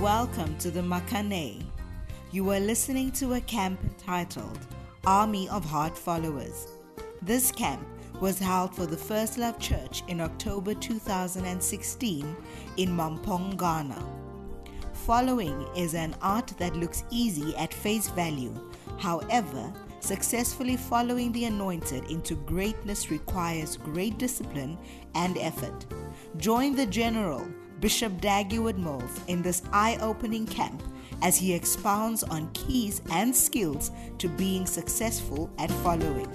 Welcome to the Makane. You are listening to a camp entitled Army of Hard Followers. This camp was held for the First Love Church in October 2016 in Mampong, Ghana. Following is an art that looks easy at face value. However, successfully following the anointed into greatness requires great discipline and effort. Join the General, Bishop Dag Heward-Mills, in this eye opening camp as he expounds on keys and skills to being successful at following.